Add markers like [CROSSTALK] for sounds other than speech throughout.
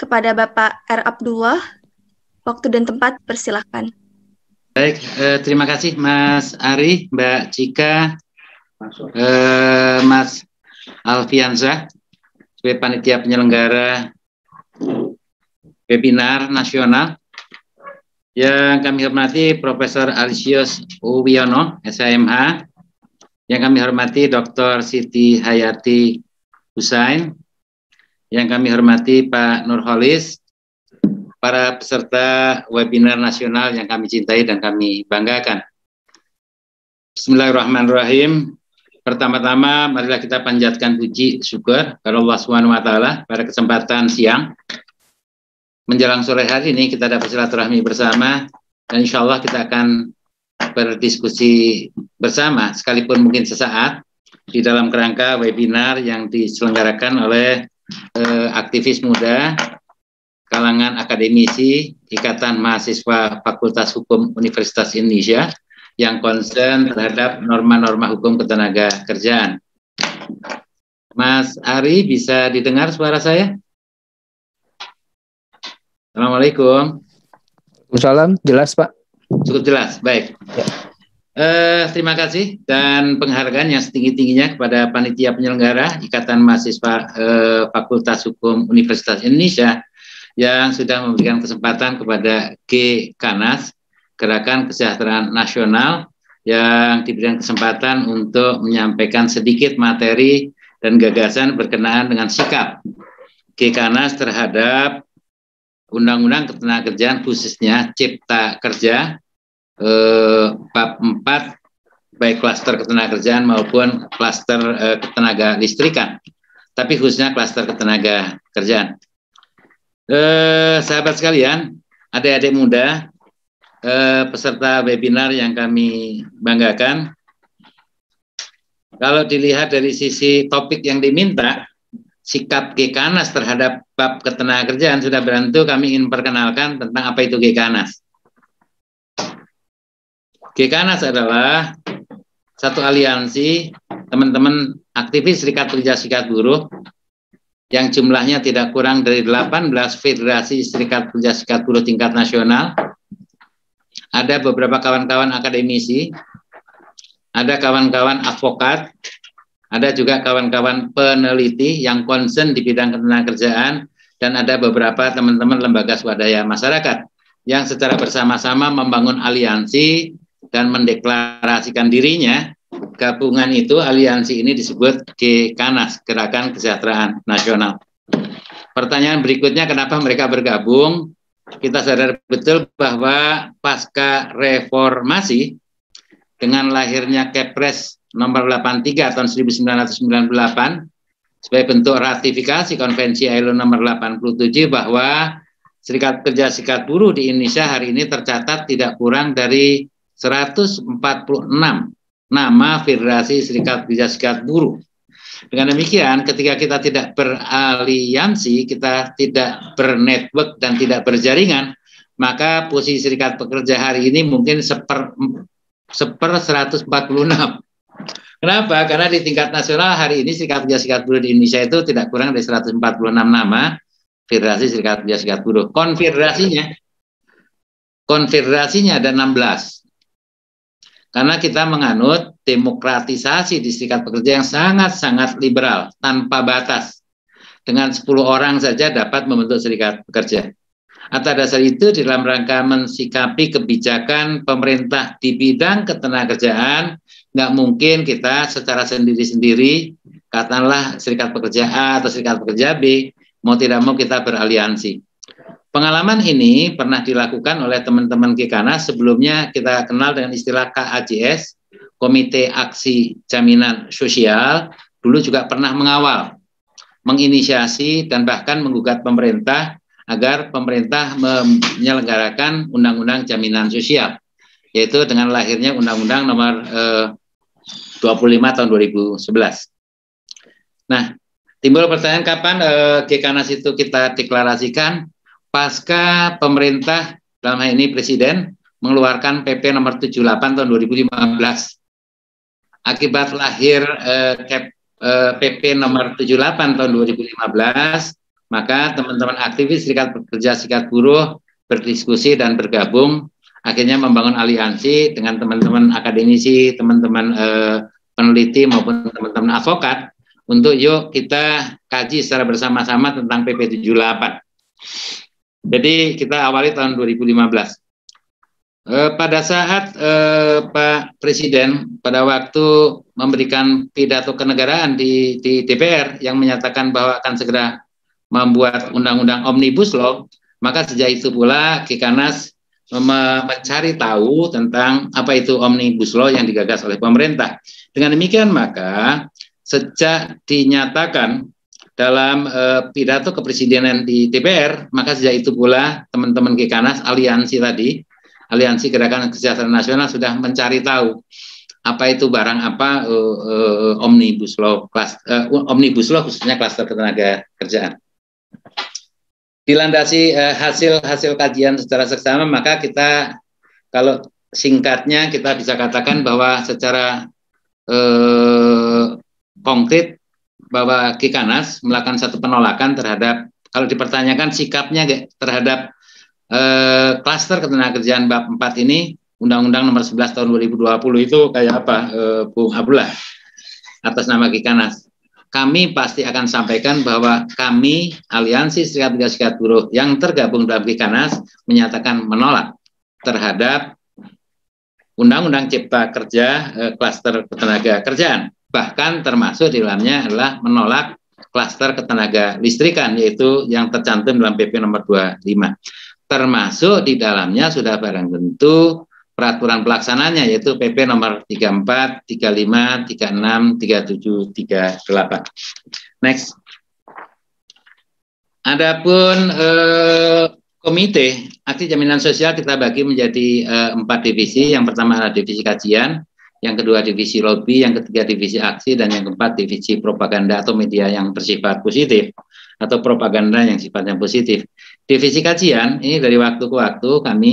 kepada Bapak R. Abdullah. Waktu dan tempat persilahkan. Baik, eh, terima kasih Mas Ari, Mbak Cika, eh, Mas Alfianza, sebagai panitia penyelenggara webinar nasional. Yang kami hormati Profesor Alisius Uwiono, SMH. Yang kami hormati Dr. Siti Hayati Husain, yang kami hormati Pak Nurholis, para peserta webinar nasional yang kami cintai dan kami banggakan. Bismillahirrahmanirrahim. Pertama-tama marilah kita panjatkan puji syukur kepada Allah Subhanahu pada kesempatan siang. Menjelang sore hari ini kita dapat silaturahmi bersama dan insya Allah kita akan berdiskusi bersama sekalipun mungkin sesaat di dalam kerangka webinar yang diselenggarakan oleh eh, aktivis muda, kalangan akademisi, Ikatan Mahasiswa Fakultas Hukum Universitas Indonesia yang concern terhadap norma-norma hukum ketenaga kerjaan. Mas Ari, bisa didengar suara saya? Assalamualaikum. Salam, jelas Pak. Cukup jelas, baik. Ya. Eh, terima kasih dan penghargaan yang setinggi-tingginya kepada panitia penyelenggara Ikatan Mahasiswa eh, Fakultas Hukum Universitas Indonesia yang sudah memberikan kesempatan kepada G. Kanas Gerakan Kesejahteraan Nasional yang diberikan kesempatan untuk menyampaikan sedikit materi dan gagasan berkenaan dengan sikap G. Kanas terhadap Undang-Undang Ketenagakerjaan khususnya Cipta Kerja eh, bab 4 baik klaster ketenagakerjaan maupun klaster eh, ketenaga listrikan, tapi khususnya klaster ketenaga kerjaan. Eh, sahabat sekalian, adik-adik muda, eh, peserta webinar yang kami banggakan, kalau dilihat dari sisi topik yang diminta, sikap GKANAS terhadap bab ketenagakerjaan sudah berantu kami ingin perkenalkan tentang apa itu GKANAS. GKANAS adalah satu aliansi teman-teman aktivis Serikat Pekerja Serikat Buruh yang jumlahnya tidak kurang dari 18 federasi Serikat Pekerja Serikat Buruh tingkat nasional. Ada beberapa kawan-kawan akademisi, ada kawan-kawan advokat, ada juga kawan-kawan peneliti yang concern di bidang ketenagakerjaan dan ada beberapa teman-teman lembaga swadaya masyarakat yang secara bersama-sama membangun aliansi dan mendeklarasikan dirinya, gabungan itu aliansi ini disebut GKANAS, Gerakan Kesejahteraan Nasional. Pertanyaan berikutnya, kenapa mereka bergabung? Kita sadar betul bahwa pasca reformasi dengan lahirnya Kepres nomor 83 tahun 1998 sebagai bentuk ratifikasi konvensi ILO nomor 87 bahwa Serikat Kerja Serikat Buruh di Indonesia hari ini tercatat tidak kurang dari 146 nama Federasi Serikat Pekerja Serikat Buruh. Dengan demikian, ketika kita tidak beraliansi, kita tidak bernetwork dan tidak berjaringan, maka posisi serikat pekerja hari ini mungkin seper, seper 146. Kenapa? Karena di tingkat nasional hari ini serikat pekerja serikat buruh di Indonesia itu tidak kurang dari 146 nama Federasi Serikat Pekerja Serikat Buruh. Konfederasinya, konfederasinya ada 16 karena kita menganut demokratisasi di serikat pekerja yang sangat-sangat liberal, tanpa batas. Dengan 10 orang saja dapat membentuk serikat pekerja. Atas dasar itu, dalam rangka mensikapi kebijakan pemerintah di bidang ketenagakerjaan, nggak mungkin kita secara sendiri-sendiri, katakanlah serikat pekerja A atau serikat pekerja B, mau tidak mau kita beraliansi. Pengalaman ini pernah dilakukan oleh teman-teman Kekana sebelumnya kita kenal dengan istilah KAJS, Komite Aksi Jaminan Sosial, dulu juga pernah mengawal, menginisiasi dan bahkan menggugat pemerintah agar pemerintah menyelenggarakan Undang-Undang Jaminan Sosial, yaitu dengan lahirnya Undang-Undang Nomor eh, 25 tahun 2011. Nah, timbul pertanyaan kapan eh, Gekanas itu kita deklarasikan? Pasca pemerintah dalam hal ini presiden mengeluarkan PP nomor 78 tahun 2015 akibat lahir eh, Cap, eh, PP nomor 78 tahun 2015 Maka teman-teman aktivis Serikat Pekerja Serikat Buruh berdiskusi dan bergabung akhirnya membangun aliansi dengan teman-teman akademisi, teman-teman eh, peneliti maupun teman-teman advokat untuk yuk kita kaji secara bersama-sama tentang PP 78. Jadi kita awali tahun 2015. Eh, pada saat eh, Pak Presiden pada waktu memberikan pidato kenegaraan di, di DPR yang menyatakan bahwa akan segera membuat undang-undang omnibus law, maka sejak itu pula Kikanas mencari tahu tentang apa itu omnibus law yang digagas oleh pemerintah. Dengan demikian maka sejak dinyatakan dalam uh, pidato kepresidenan di DPR, maka sejak itu pula teman-teman Kikanas aliansi tadi, aliansi Gerakan Kesejahteraan Nasional sudah mencari tahu apa itu barang apa uh, uh, omnibus law, kelas, uh, omnibus law khususnya klaster ketenaga kerjaan. Dilandasi uh, hasil hasil kajian secara seksama, maka kita kalau singkatnya kita bisa katakan bahwa secara uh, konkret bahwa Kikanas melakukan satu penolakan terhadap kalau dipertanyakan sikapnya terhadap eh, klaster ketenagakerjaan bab 4 ini Undang-Undang Nomor 11 Tahun 2020 itu kayak apa, eh, Bung Abdullah atas nama Kikanas. Kami pasti akan sampaikan bahwa kami Aliansi Serikat Pekerja Serikat Buruh yang tergabung dalam Kikanas menyatakan menolak terhadap Undang-Undang Cipta Kerja eh, klaster ketenaga kerjaan bahkan termasuk di dalamnya adalah menolak klaster ketenaga listrikan yaitu yang tercantum dalam PP nomor 25 termasuk di dalamnya sudah barang tentu peraturan pelaksananya yaitu PP nomor 34, 35, 36, 37, 38. Next. Adapun eh, komite aksi jaminan sosial kita bagi menjadi eh, empat divisi. Yang pertama adalah divisi kajian, yang kedua divisi lobby, yang ketiga divisi aksi, dan yang keempat divisi propaganda atau media yang bersifat positif atau propaganda yang sifatnya positif. Divisi kajian ini dari waktu ke waktu kami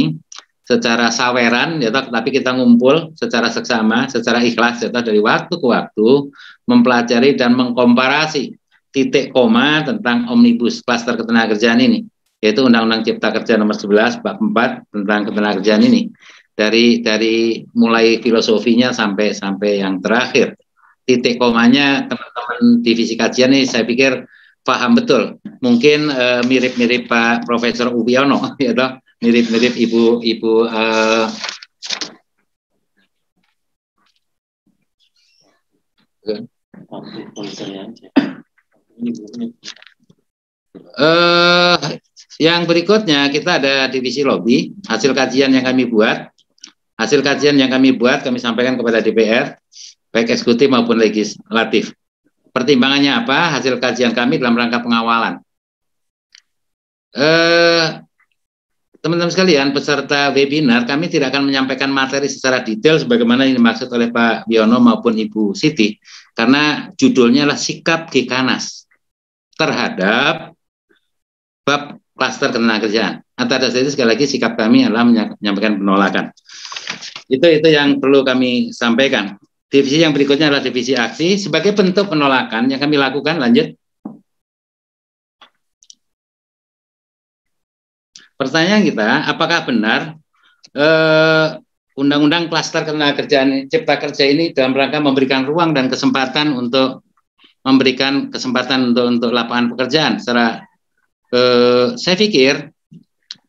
secara saweran, ya, tapi kita ngumpul secara seksama, secara ikhlas, ya, dari waktu ke waktu mempelajari dan mengkomparasi titik koma tentang omnibus klaster ketenagakerjaan ini, yaitu Undang-Undang Cipta Kerja nomor 11 bab 4 tentang ketenagakerjaan ini dari dari mulai filosofinya sampai sampai yang terakhir. Titik komanya teman-teman divisi kajian ini saya pikir paham betul. Mungkin uh, mirip-mirip Pak Profesor Ubiono [LAUGHS] ya toh? Mirip-mirip ibu ibu uh, yang berikutnya kita ada divisi lobby hasil kajian yang kami buat Hasil kajian yang kami buat kami sampaikan kepada DPR, baik eksekutif maupun legislatif. Pertimbangannya apa? Hasil kajian kami dalam rangka pengawalan. Eh, teman-teman sekalian, peserta webinar, kami tidak akan menyampaikan materi secara detail sebagaimana yang dimaksud oleh Pak Biono maupun Ibu Siti, karena judulnya adalah sikap Kikanas terhadap bab klaster ketenagakerjaan. Atas dasar itu sekali lagi sikap kami adalah menyampaikan penolakan. Itu itu yang perlu kami sampaikan. Divisi yang berikutnya adalah divisi aksi sebagai bentuk penolakan yang kami lakukan lanjut. Pertanyaan kita, apakah benar eh, undang-undang klaster ketenagakerjaan cipta kerja ini dalam rangka memberikan ruang dan kesempatan untuk memberikan kesempatan untuk untuk lapangan pekerjaan secara eh, saya pikir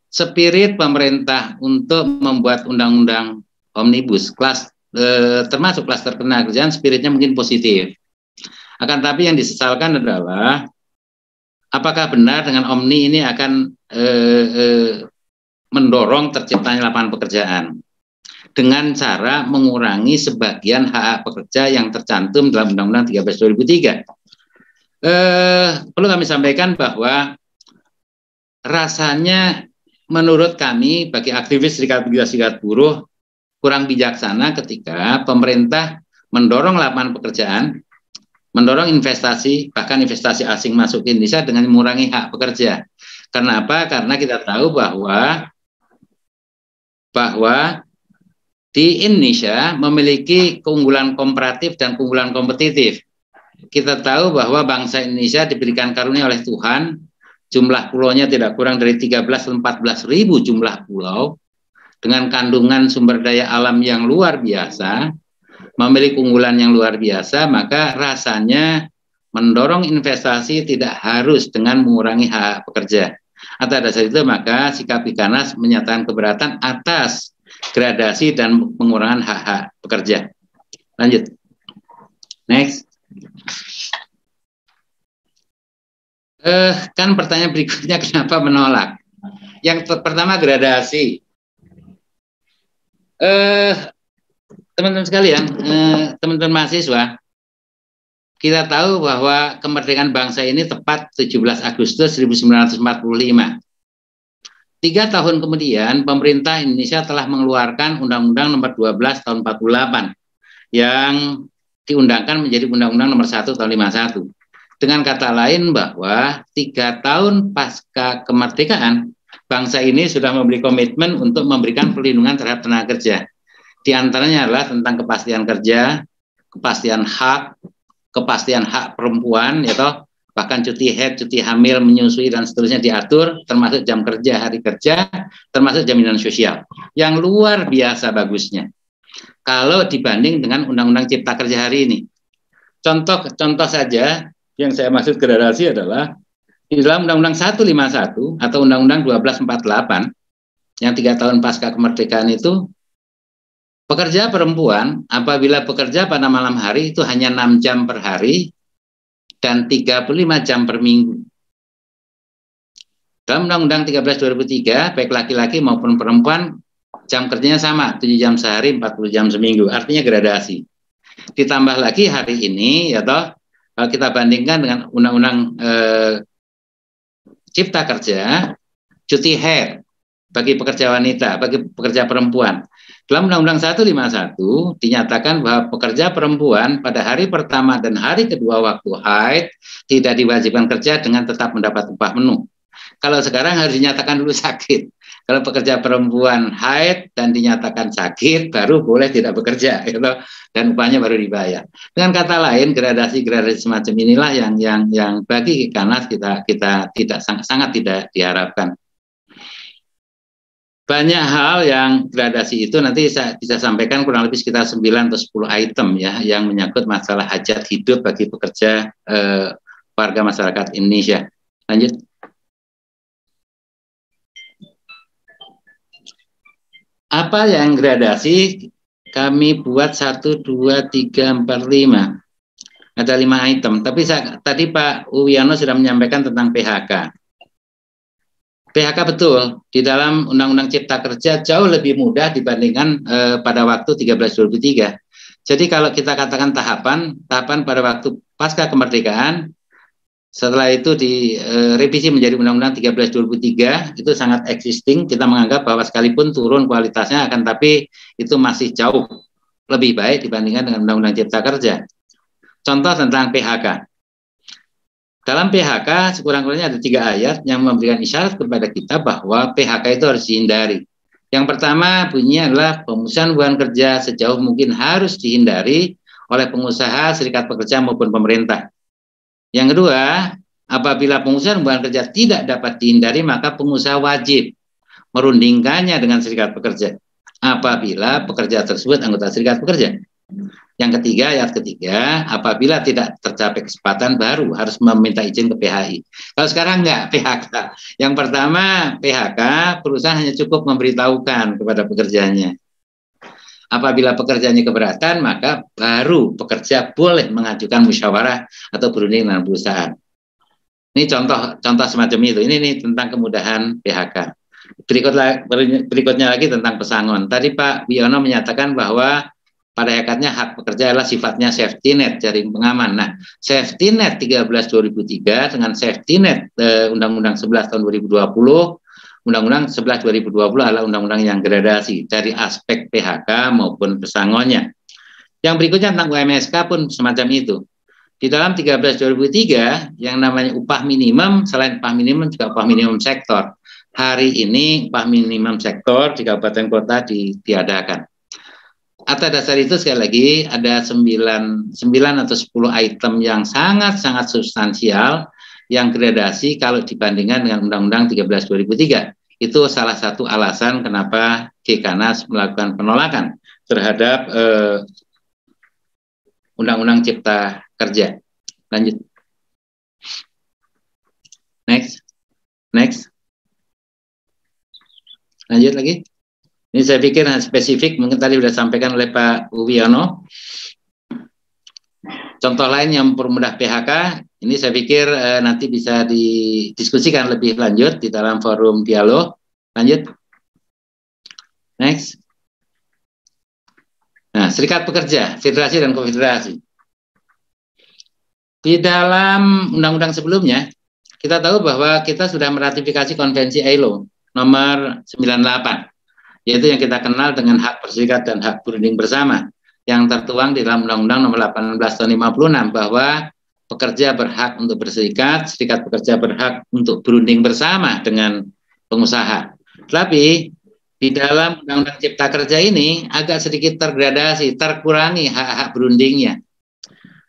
spirit pemerintah untuk membuat undang-undang omnibus kelas eh, termasuk klaster kerjaan spiritnya mungkin positif. Akan tapi yang disesalkan adalah apakah benar dengan omni ini akan eh, eh, mendorong terciptanya lapangan pekerjaan dengan cara mengurangi sebagian hak, -hak pekerja yang tercantum dalam Undang-Undang 13 2003. Eh, perlu kami sampaikan bahwa rasanya menurut kami bagi aktivis serikat pekerja serikat buruh kurang bijaksana ketika pemerintah mendorong lapangan pekerjaan, mendorong investasi, bahkan investasi asing masuk ke Indonesia dengan mengurangi hak pekerja. Karena apa? Karena kita tahu bahwa bahwa di Indonesia memiliki keunggulan komparatif dan keunggulan kompetitif. Kita tahu bahwa bangsa Indonesia diberikan karunia oleh Tuhan jumlah pulaunya tidak kurang dari 13 14 ribu jumlah pulau dengan kandungan sumber daya alam yang luar biasa, memiliki unggulan yang luar biasa, maka rasanya mendorong investasi tidak harus dengan mengurangi hak pekerja. Atas dasar itu maka sikap Ikanas menyatakan keberatan atas gradasi dan pengurangan hak-hak pekerja. Lanjut. Next. Eh, kan pertanyaan berikutnya [LAUGHS] kenapa menolak? Yang pertama gradasi. Eh, teman-teman sekalian, eh, teman-teman mahasiswa, kita tahu bahwa kemerdekaan bangsa ini tepat 17 Agustus 1945. Tiga tahun kemudian, pemerintah Indonesia telah mengeluarkan Undang-Undang Nomor 12 Tahun 48 yang diundangkan menjadi Undang-Undang Nomor 1 Tahun 51. Dengan kata lain bahwa tiga tahun pasca kemerdekaan, bangsa ini sudah memberi komitmen untuk memberikan perlindungan terhadap tenaga kerja. Di antaranya adalah tentang kepastian kerja, kepastian hak, kepastian hak perempuan, ya bahkan cuti head, cuti hamil, menyusui dan seterusnya diatur, termasuk jam kerja, hari kerja, termasuk jaminan sosial. Yang luar biasa bagusnya. Kalau dibanding dengan Undang-Undang Cipta Kerja hari ini. Contoh contoh saja yang saya maksud gradasi adalah di dalam Undang-Undang 151 atau Undang-Undang 1248 yang tiga tahun pasca kemerdekaan itu pekerja perempuan apabila bekerja pada malam hari itu hanya 6 jam per hari dan 35 jam per minggu. Dalam Undang-Undang 13 2003, baik laki-laki maupun perempuan jam kerjanya sama, 7 jam sehari, 40 jam seminggu. Artinya gradasi. Ditambah lagi hari ini, ya toh, kalau kita bandingkan dengan Undang-Undang eh, Cipta Kerja, cuti hair bagi pekerja wanita, bagi pekerja perempuan. Dalam Undang-Undang 151 dinyatakan bahwa pekerja perempuan pada hari pertama dan hari kedua waktu haid tidak diwajibkan kerja dengan tetap mendapat upah penuh. Kalau sekarang harus dinyatakan dulu [LAUGHS] sakit. Kalau pekerja perempuan haid dan dinyatakan sakit, baru boleh tidak bekerja, [LAUGHS] gitu, dan upahnya baru dibayar. Dengan kata lain, gradasi-gradasi semacam inilah yang yang yang bagi Kanas kita kita tidak sangat, sangat tidak diharapkan. Banyak hal yang gradasi itu nanti saya bisa sampaikan kurang lebih sekitar 9 atau 10 item ya yang menyangkut masalah hajat hidup bagi pekerja eh, warga masyarakat Indonesia. Lanjut. Apa yang gradasi? Kami buat satu, dua, tiga, empat, lima. Ada lima item. Tapi saya, tadi Pak Uwiono sudah menyampaikan tentang PHK. PHK betul di dalam Undang-Undang Cipta Kerja jauh lebih mudah dibandingkan eh, pada waktu 1323. Jadi kalau kita katakan tahapan, tahapan pada waktu pasca kemerdekaan setelah itu direvisi menjadi Undang-Undang 13 2003 itu sangat existing. Kita menganggap bahwa sekalipun turun kualitasnya akan tapi itu masih jauh lebih baik dibandingkan dengan Undang-Undang Cipta Kerja. Contoh tentang PHK. Dalam PHK sekurang-kurangnya ada tiga ayat yang memberikan isyarat kepada kita bahwa PHK itu harus dihindari. Yang pertama bunyinya adalah pemusahan hubungan kerja sejauh mungkin harus dihindari oleh pengusaha, serikat pekerja maupun pemerintah. Yang kedua, apabila pengusaha hubungan kerja tidak dapat dihindari, maka pengusaha wajib merundingkannya dengan serikat pekerja. Apabila pekerja tersebut anggota serikat pekerja. Yang ketiga, ayat ketiga, apabila tidak tercapai kesempatan baru harus meminta izin ke PHI. Kalau sekarang enggak, [LAUGHS] PHK. Yang pertama, PHK, perusahaan hanya cukup memberitahukan kepada pekerjanya. Apabila pekerjaannya keberatan, maka baru pekerja boleh mengajukan musyawarah atau berunding dengan perusahaan. Ini contoh contoh semacam itu. Ini nih tentang kemudahan PHK. Berikutnya, berikutnya lagi tentang pesangon. Tadi Pak Wiono menyatakan bahwa pada hakikatnya hak pekerja adalah sifatnya safety net jaring pengaman. Nah, safety net 13 2003 dengan safety net eh, Undang-Undang 11 tahun 2020 Undang-Undang 11 2020 adalah undang-undang yang gradasi dari aspek PHK maupun pesangonnya. Yang berikutnya tentang UMSK pun semacam itu. Di dalam 13 2003 yang namanya upah minimum selain upah minimum juga upah minimum sektor. Hari ini upah minimum sektor di kabupaten kota ditiadakan. Atas dasar itu sekali lagi ada 9, 9 atau 10 item yang sangat-sangat substansial yang gradasi kalau dibandingkan dengan Undang-Undang 13 2003. Itu salah satu alasan kenapa Gekanas melakukan penolakan terhadap eh, Undang-Undang Cipta Kerja. Lanjut. Next. Next. Lanjut lagi. Ini saya pikir spesifik, mungkin tadi sudah sampaikan oleh Pak Uwiono. Contoh lain yang mempermudah PHK, ini saya pikir eh, nanti bisa didiskusikan lebih lanjut di dalam forum dialog. Lanjut. Next. Nah, serikat pekerja, federasi dan konfederasi. Di dalam undang-undang sebelumnya, kita tahu bahwa kita sudah meratifikasi konvensi ILO nomor 98, yaitu yang kita kenal dengan hak berserikat dan hak berunding bersama, yang tertuang di dalam Undang-Undang nomor 18 tahun 56 bahwa pekerja berhak untuk berserikat, serikat pekerja berhak untuk berunding bersama dengan pengusaha. Tapi di dalam Undang-Undang Cipta Kerja ini agak sedikit tergradasi, terkurangi hak-hak berundingnya.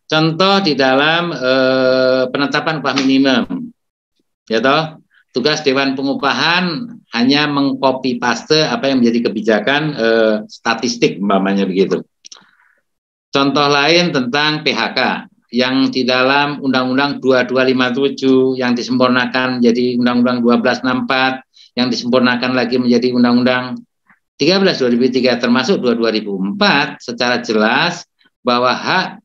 Contoh di dalam eh, penetapan upah minimum, ya toh, tugas Dewan Pengupahan hanya mengcopy paste apa yang menjadi kebijakan eh, statistik umpamanya begitu. Contoh lain tentang PHK yang di dalam Undang-Undang 2257 yang disempurnakan menjadi Undang-Undang 1264 yang disempurnakan lagi menjadi Undang-Undang 13 2003 termasuk 2004 secara jelas bahwa hak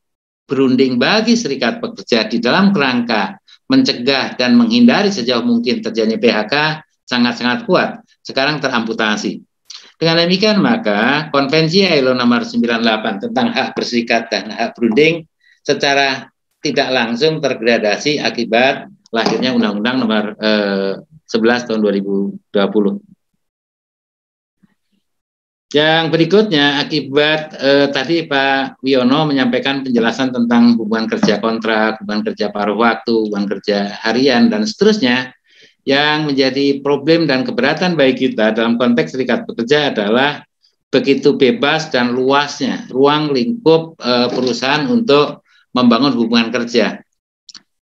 berunding bagi serikat pekerja di dalam kerangka mencegah dan menghindari sejauh mungkin terjadinya PHK sangat-sangat kuat. Sekarang teramputasi. Dengan demikian maka konvensi ILO nomor 98 tentang hak berserikat dan hak berunding secara tidak langsung tergradasi akibat lahirnya Undang-Undang nomor eh, 11 tahun 2020. Yang berikutnya akibat eh, tadi Pak Wiono menyampaikan penjelasan tentang hubungan kerja kontrak, hubungan kerja paruh waktu, hubungan kerja harian dan seterusnya. Yang menjadi problem dan keberatan bagi kita dalam konteks serikat pekerja adalah begitu bebas dan luasnya ruang lingkup eh, perusahaan untuk membangun hubungan kerja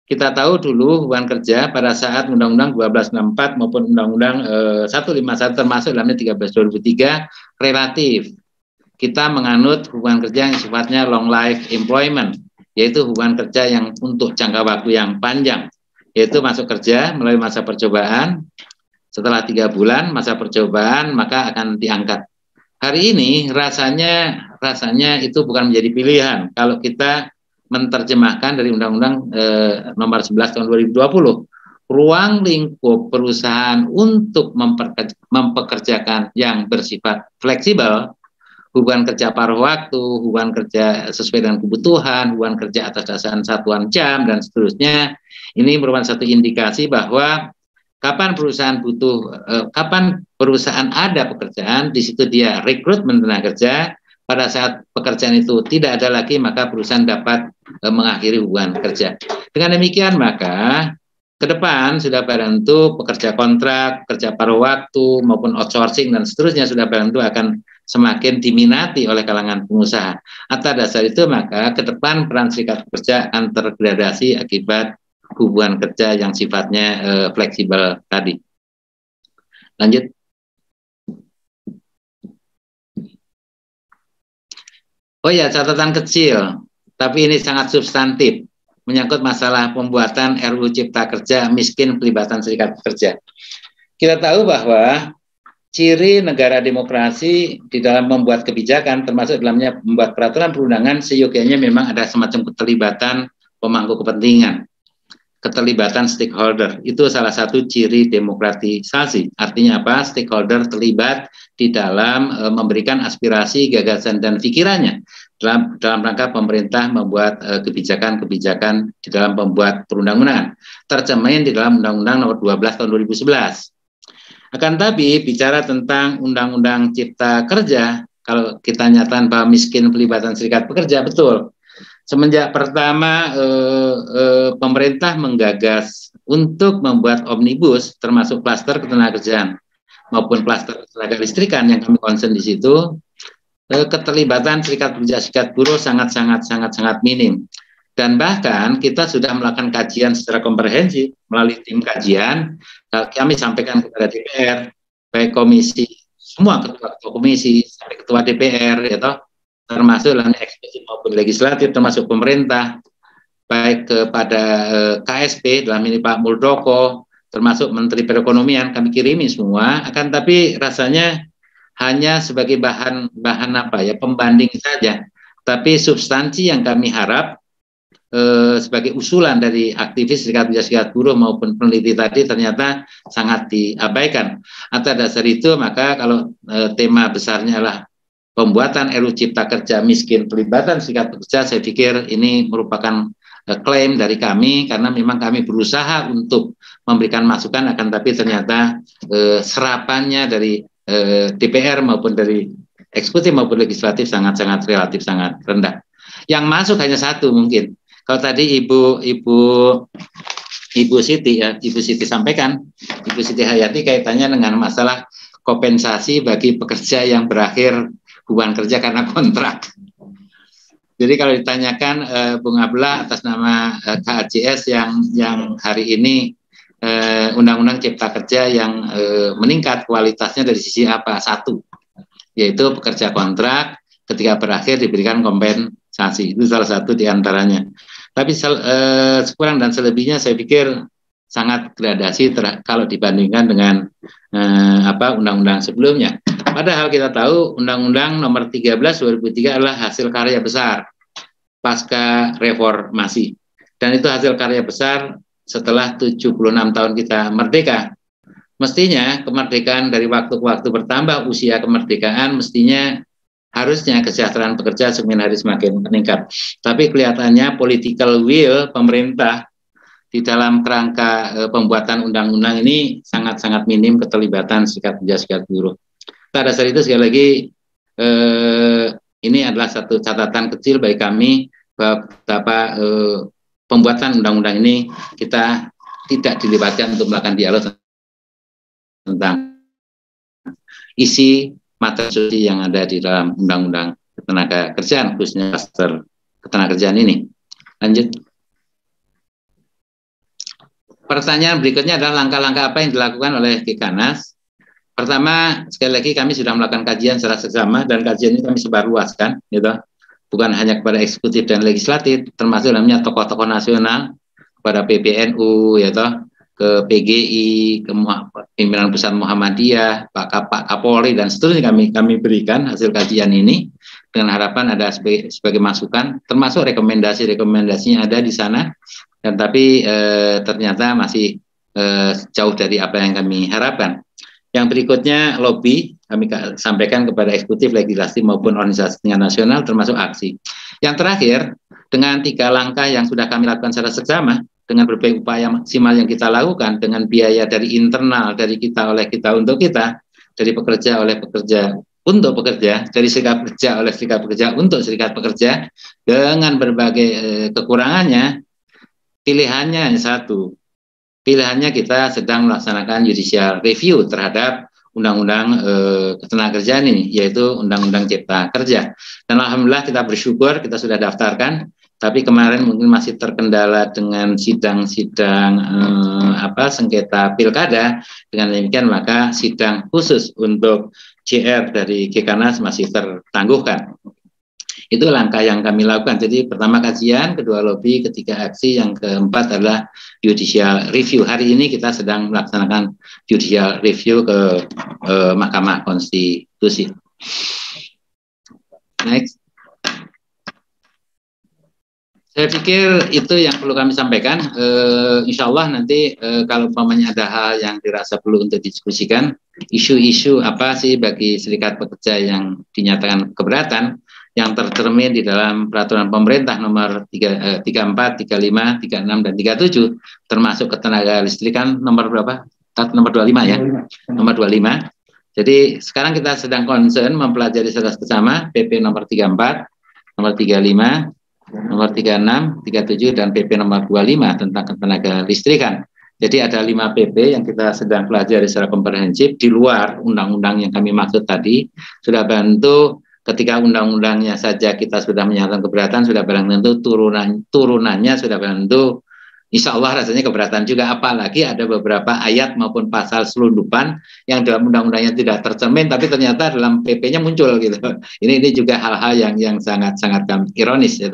kita tahu dulu hubungan kerja pada saat Undang-Undang 1264 maupun Undang-Undang eh, 151 termasuk dalamnya 13 2003 relatif. Kita menganut hubungan kerja yang sifatnya long life employment, yaitu hubungan kerja yang untuk jangka waktu yang panjang, yaitu masuk kerja melalui masa percobaan. Setelah tiga bulan masa percobaan maka akan diangkat. Hari ini rasanya rasanya itu bukan menjadi pilihan kalau kita menerjemahkan dari Undang-Undang eh, Nomor 11 Tahun 2020 ruang lingkup perusahaan untuk mempekerjakan yang bersifat fleksibel, hubungan kerja paruh waktu, hubungan kerja sesuai dengan kebutuhan, hubungan kerja atas dasar satuan jam dan seterusnya. Ini merupakan satu indikasi bahwa kapan perusahaan butuh, eh, kapan perusahaan ada pekerjaan, di situ dia rekrutmen tenaga kerja, pada saat pekerjaan itu tidak ada lagi maka perusahaan dapat e, mengakhiri hubungan kerja. Dengan demikian maka ke depan sudah barang pekerja kontrak, pekerja paruh waktu maupun outsourcing dan seterusnya sudah barang akan semakin diminati oleh kalangan pengusaha. Atas dasar itu maka ke depan peran serikat pekerja akan tergradasi akibat hubungan kerja yang sifatnya e, fleksibel tadi. Lanjut. Oh ya, catatan kecil, tapi ini sangat substantif, menyangkut masalah pembuatan RUU Cipta Kerja miskin pelibatan serikat pekerja. Kita tahu bahwa ciri negara demokrasi di dalam membuat kebijakan, termasuk dalamnya membuat peraturan perundangan, seyogianya memang ada semacam keterlibatan pemangku kepentingan keterlibatan stakeholder. Itu salah satu ciri demokratisasi. Artinya apa? Stakeholder terlibat di dalam e, memberikan aspirasi, gagasan dan pikirannya dalam dalam rangka pemerintah membuat e, kebijakan-kebijakan di dalam membuat perundang-undangan. Terjemahin di dalam Undang-Undang Nomor 12 Tahun 2011. Akan tapi bicara tentang Undang-Undang Cipta Kerja, kalau kita nyatakan bahwa miskin pelibatan serikat pekerja betul semenjak pertama eh, eh, pemerintah menggagas untuk membuat omnibus termasuk klaster ketenagakerjaan maupun klaster tenaga listrikan yang kami concern di situ eh, keterlibatan serikat pekerja serikat buruh sangat sangat sangat sangat minim Dan bahkan kita sudah melakukan kajian secara komprehensif melalui tim kajian. Kami sampaikan kepada DPR, baik komisi, semua ketua-ketua komisi, sampai ketua DPR, ya toh, termasuk dalam eksekutif maupun legislatif, termasuk pemerintah, baik kepada eh, KSP, dalam ini Pak Muldoko, termasuk Menteri Perekonomian, kami kirimi semua, akan tapi rasanya hanya sebagai bahan bahan apa ya pembanding saja tapi substansi yang kami harap eh, sebagai usulan dari aktivis serikat pekerja serikat buruh maupun peneliti tadi ternyata sangat diabaikan. Atas dasar itu maka kalau eh, tema besarnya adalah pembuatan RU Cipta Kerja miskin pelibatan serikat pekerja, saya pikir ini merupakan eh, klaim dari kami karena memang kami berusaha untuk memberikan masukan akan tapi ternyata eh, serapannya dari eh, DPR maupun dari eksekutif maupun legislatif sangat-sangat relatif sangat rendah. Yang masuk hanya satu mungkin. Kalau tadi Ibu Ibu Ibu Siti ya, Ibu Siti sampaikan, Ibu Siti Hayati kaitannya dengan masalah kompensasi bagi pekerja yang berakhir hubungan kerja karena kontrak. Jadi kalau ditanyakan eh, Bung Abla atas nama eh, KAJS yang yang hari ini eh, Undang-Undang Cipta Kerja yang eh, meningkat kualitasnya dari sisi apa? Satu, yaitu pekerja kontrak ketika berakhir diberikan kompensasi. Itu salah satu di antaranya. Tapi eh, sekurang dan selebihnya saya pikir sangat gradasi kalau dibandingkan dengan eh, apa undang-undang sebelumnya. Padahal kita tahu undang-undang nomor 13 2003 adalah hasil karya besar pasca reformasi. Dan itu hasil karya besar setelah 76 tahun kita merdeka mestinya kemerdekaan dari waktu ke waktu bertambah usia kemerdekaan mestinya harusnya kesejahteraan pekerja semakin hari semakin meningkat. Tapi kelihatannya political will pemerintah di dalam kerangka e, pembuatan undang-undang ini sangat-sangat minim keterlibatan serikat pekerja serikat buruh. Pada saat itu sekali lagi e, ini adalah satu catatan kecil bagi kami bahwa betapa e, pembuatan undang-undang ini kita tidak dilibatkan untuk melakukan dialog tentang isi materi yang ada di dalam Undang-Undang Ketenaga Kerjaan, khususnya klaster ketenagakerjaan ini. Lanjut. Pertanyaan berikutnya adalah langkah-langkah apa yang dilakukan oleh Kikanas. Pertama, sekali lagi kami sudah melakukan kajian secara seksama dan kajian ini kami sebarluaskan, gitu. Bukan hanya kepada eksekutif dan legislatif, termasuk dalamnya tokoh-tokoh nasional, kepada PBNU, ya toh, ke PGI, ke pimpinan pusat Muhammadiyah, Pak Pak Kapolri dan seterusnya kami kami berikan hasil kajian ini dengan harapan ada sebagai, sebagai masukan, termasuk rekomendasi-rekomendasinya ada di sana, dan tapi eh, ternyata masih eh, jauh dari apa yang kami harapkan. Yang berikutnya lobby kami sampaikan kepada eksekutif, legislatif maupun organisasi nasional termasuk aksi. Yang terakhir dengan tiga langkah yang sudah kami lakukan secara seksama, dengan berbagai upaya maksimal yang kita lakukan dengan biaya dari internal dari kita oleh kita untuk kita dari pekerja oleh pekerja untuk pekerja dari serikat pekerja oleh serikat pekerja untuk serikat pekerja dengan berbagai eh, kekurangannya pilihannya hanya satu pilihannya kita sedang melaksanakan judicial review terhadap undang-undang eh, ketenagakerjaan ini yaitu undang-undang cipta kerja dan alhamdulillah kita bersyukur kita sudah daftarkan tapi kemarin mungkin masih terkendala dengan sidang-sidang eh, apa sengketa pilkada. Dengan demikian maka sidang khusus untuk CR dari Kekanas masih tertangguhkan. Itu langkah yang kami lakukan. Jadi pertama kajian, kedua lobby, ketiga aksi, yang keempat adalah judicial review. Hari ini kita sedang melaksanakan judicial review ke eh, Mahkamah Konstitusi. Next. Saya pikir itu yang perlu kami sampaikan. E, insya Allah nanti e, kalau umpamanya ada hal yang dirasa perlu untuk didiskusikan, isu-isu apa sih bagi serikat pekerja yang dinyatakan keberatan, yang tercermin di dalam peraturan pemerintah nomor 3, e, 34, 35, 36, dan 37, termasuk ketenaga listrikan nomor berapa? Nomor 25 ya, nomor 25. Jadi sekarang kita sedang concern mempelajari secara bersama PP nomor 34, nomor 35, nomor 36, 37 dan PP nomor 25 tentang ketenaga listrikan. Jadi ada 5 PP yang kita sedang pelajari secara komprehensif di luar undang-undang yang kami maksud tadi sudah bantu ketika undang-undangnya saja kita sudah menyatakan keberatan sudah barang tentu turunan turunannya sudah barang tentu insya Allah rasanya keberatan juga. Apalagi ada beberapa ayat maupun pasal selundupan yang dalam undang-undangnya tidak tercermin tapi ternyata dalam PP-nya muncul gitu. [LAUGHS] Ini ini juga hal-hal yang yang sangat sangat ironis ya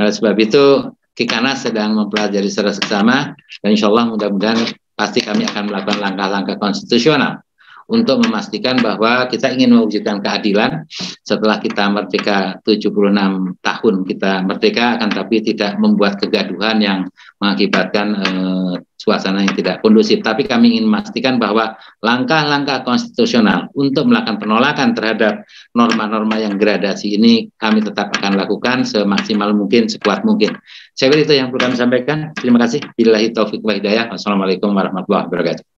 oleh sebab itu Kikana sedang mempelajari secara seksama dan insya Allah mudah-mudahan pasti kami akan melakukan langkah-langkah konstitusional untuk memastikan bahwa kita ingin mewujudkan keadilan. Setelah kita merdeka 76 tahun kita merdeka akan tapi tidak membuat kegaduhan yang mengakibatkan eh, suasana yang tidak kondusif. Tapi kami ingin memastikan bahwa langkah-langkah konstitusional untuk melakukan penolakan terhadap norma-norma yang gradasi ini kami tetap akan lakukan semaksimal mungkin sekuat mungkin. Saya kira itu yang perlu kami sampaikan. Terima kasih. Billahi taufiq wa hidayah. Wassalamualaikum warahmatullahi wabarakatuh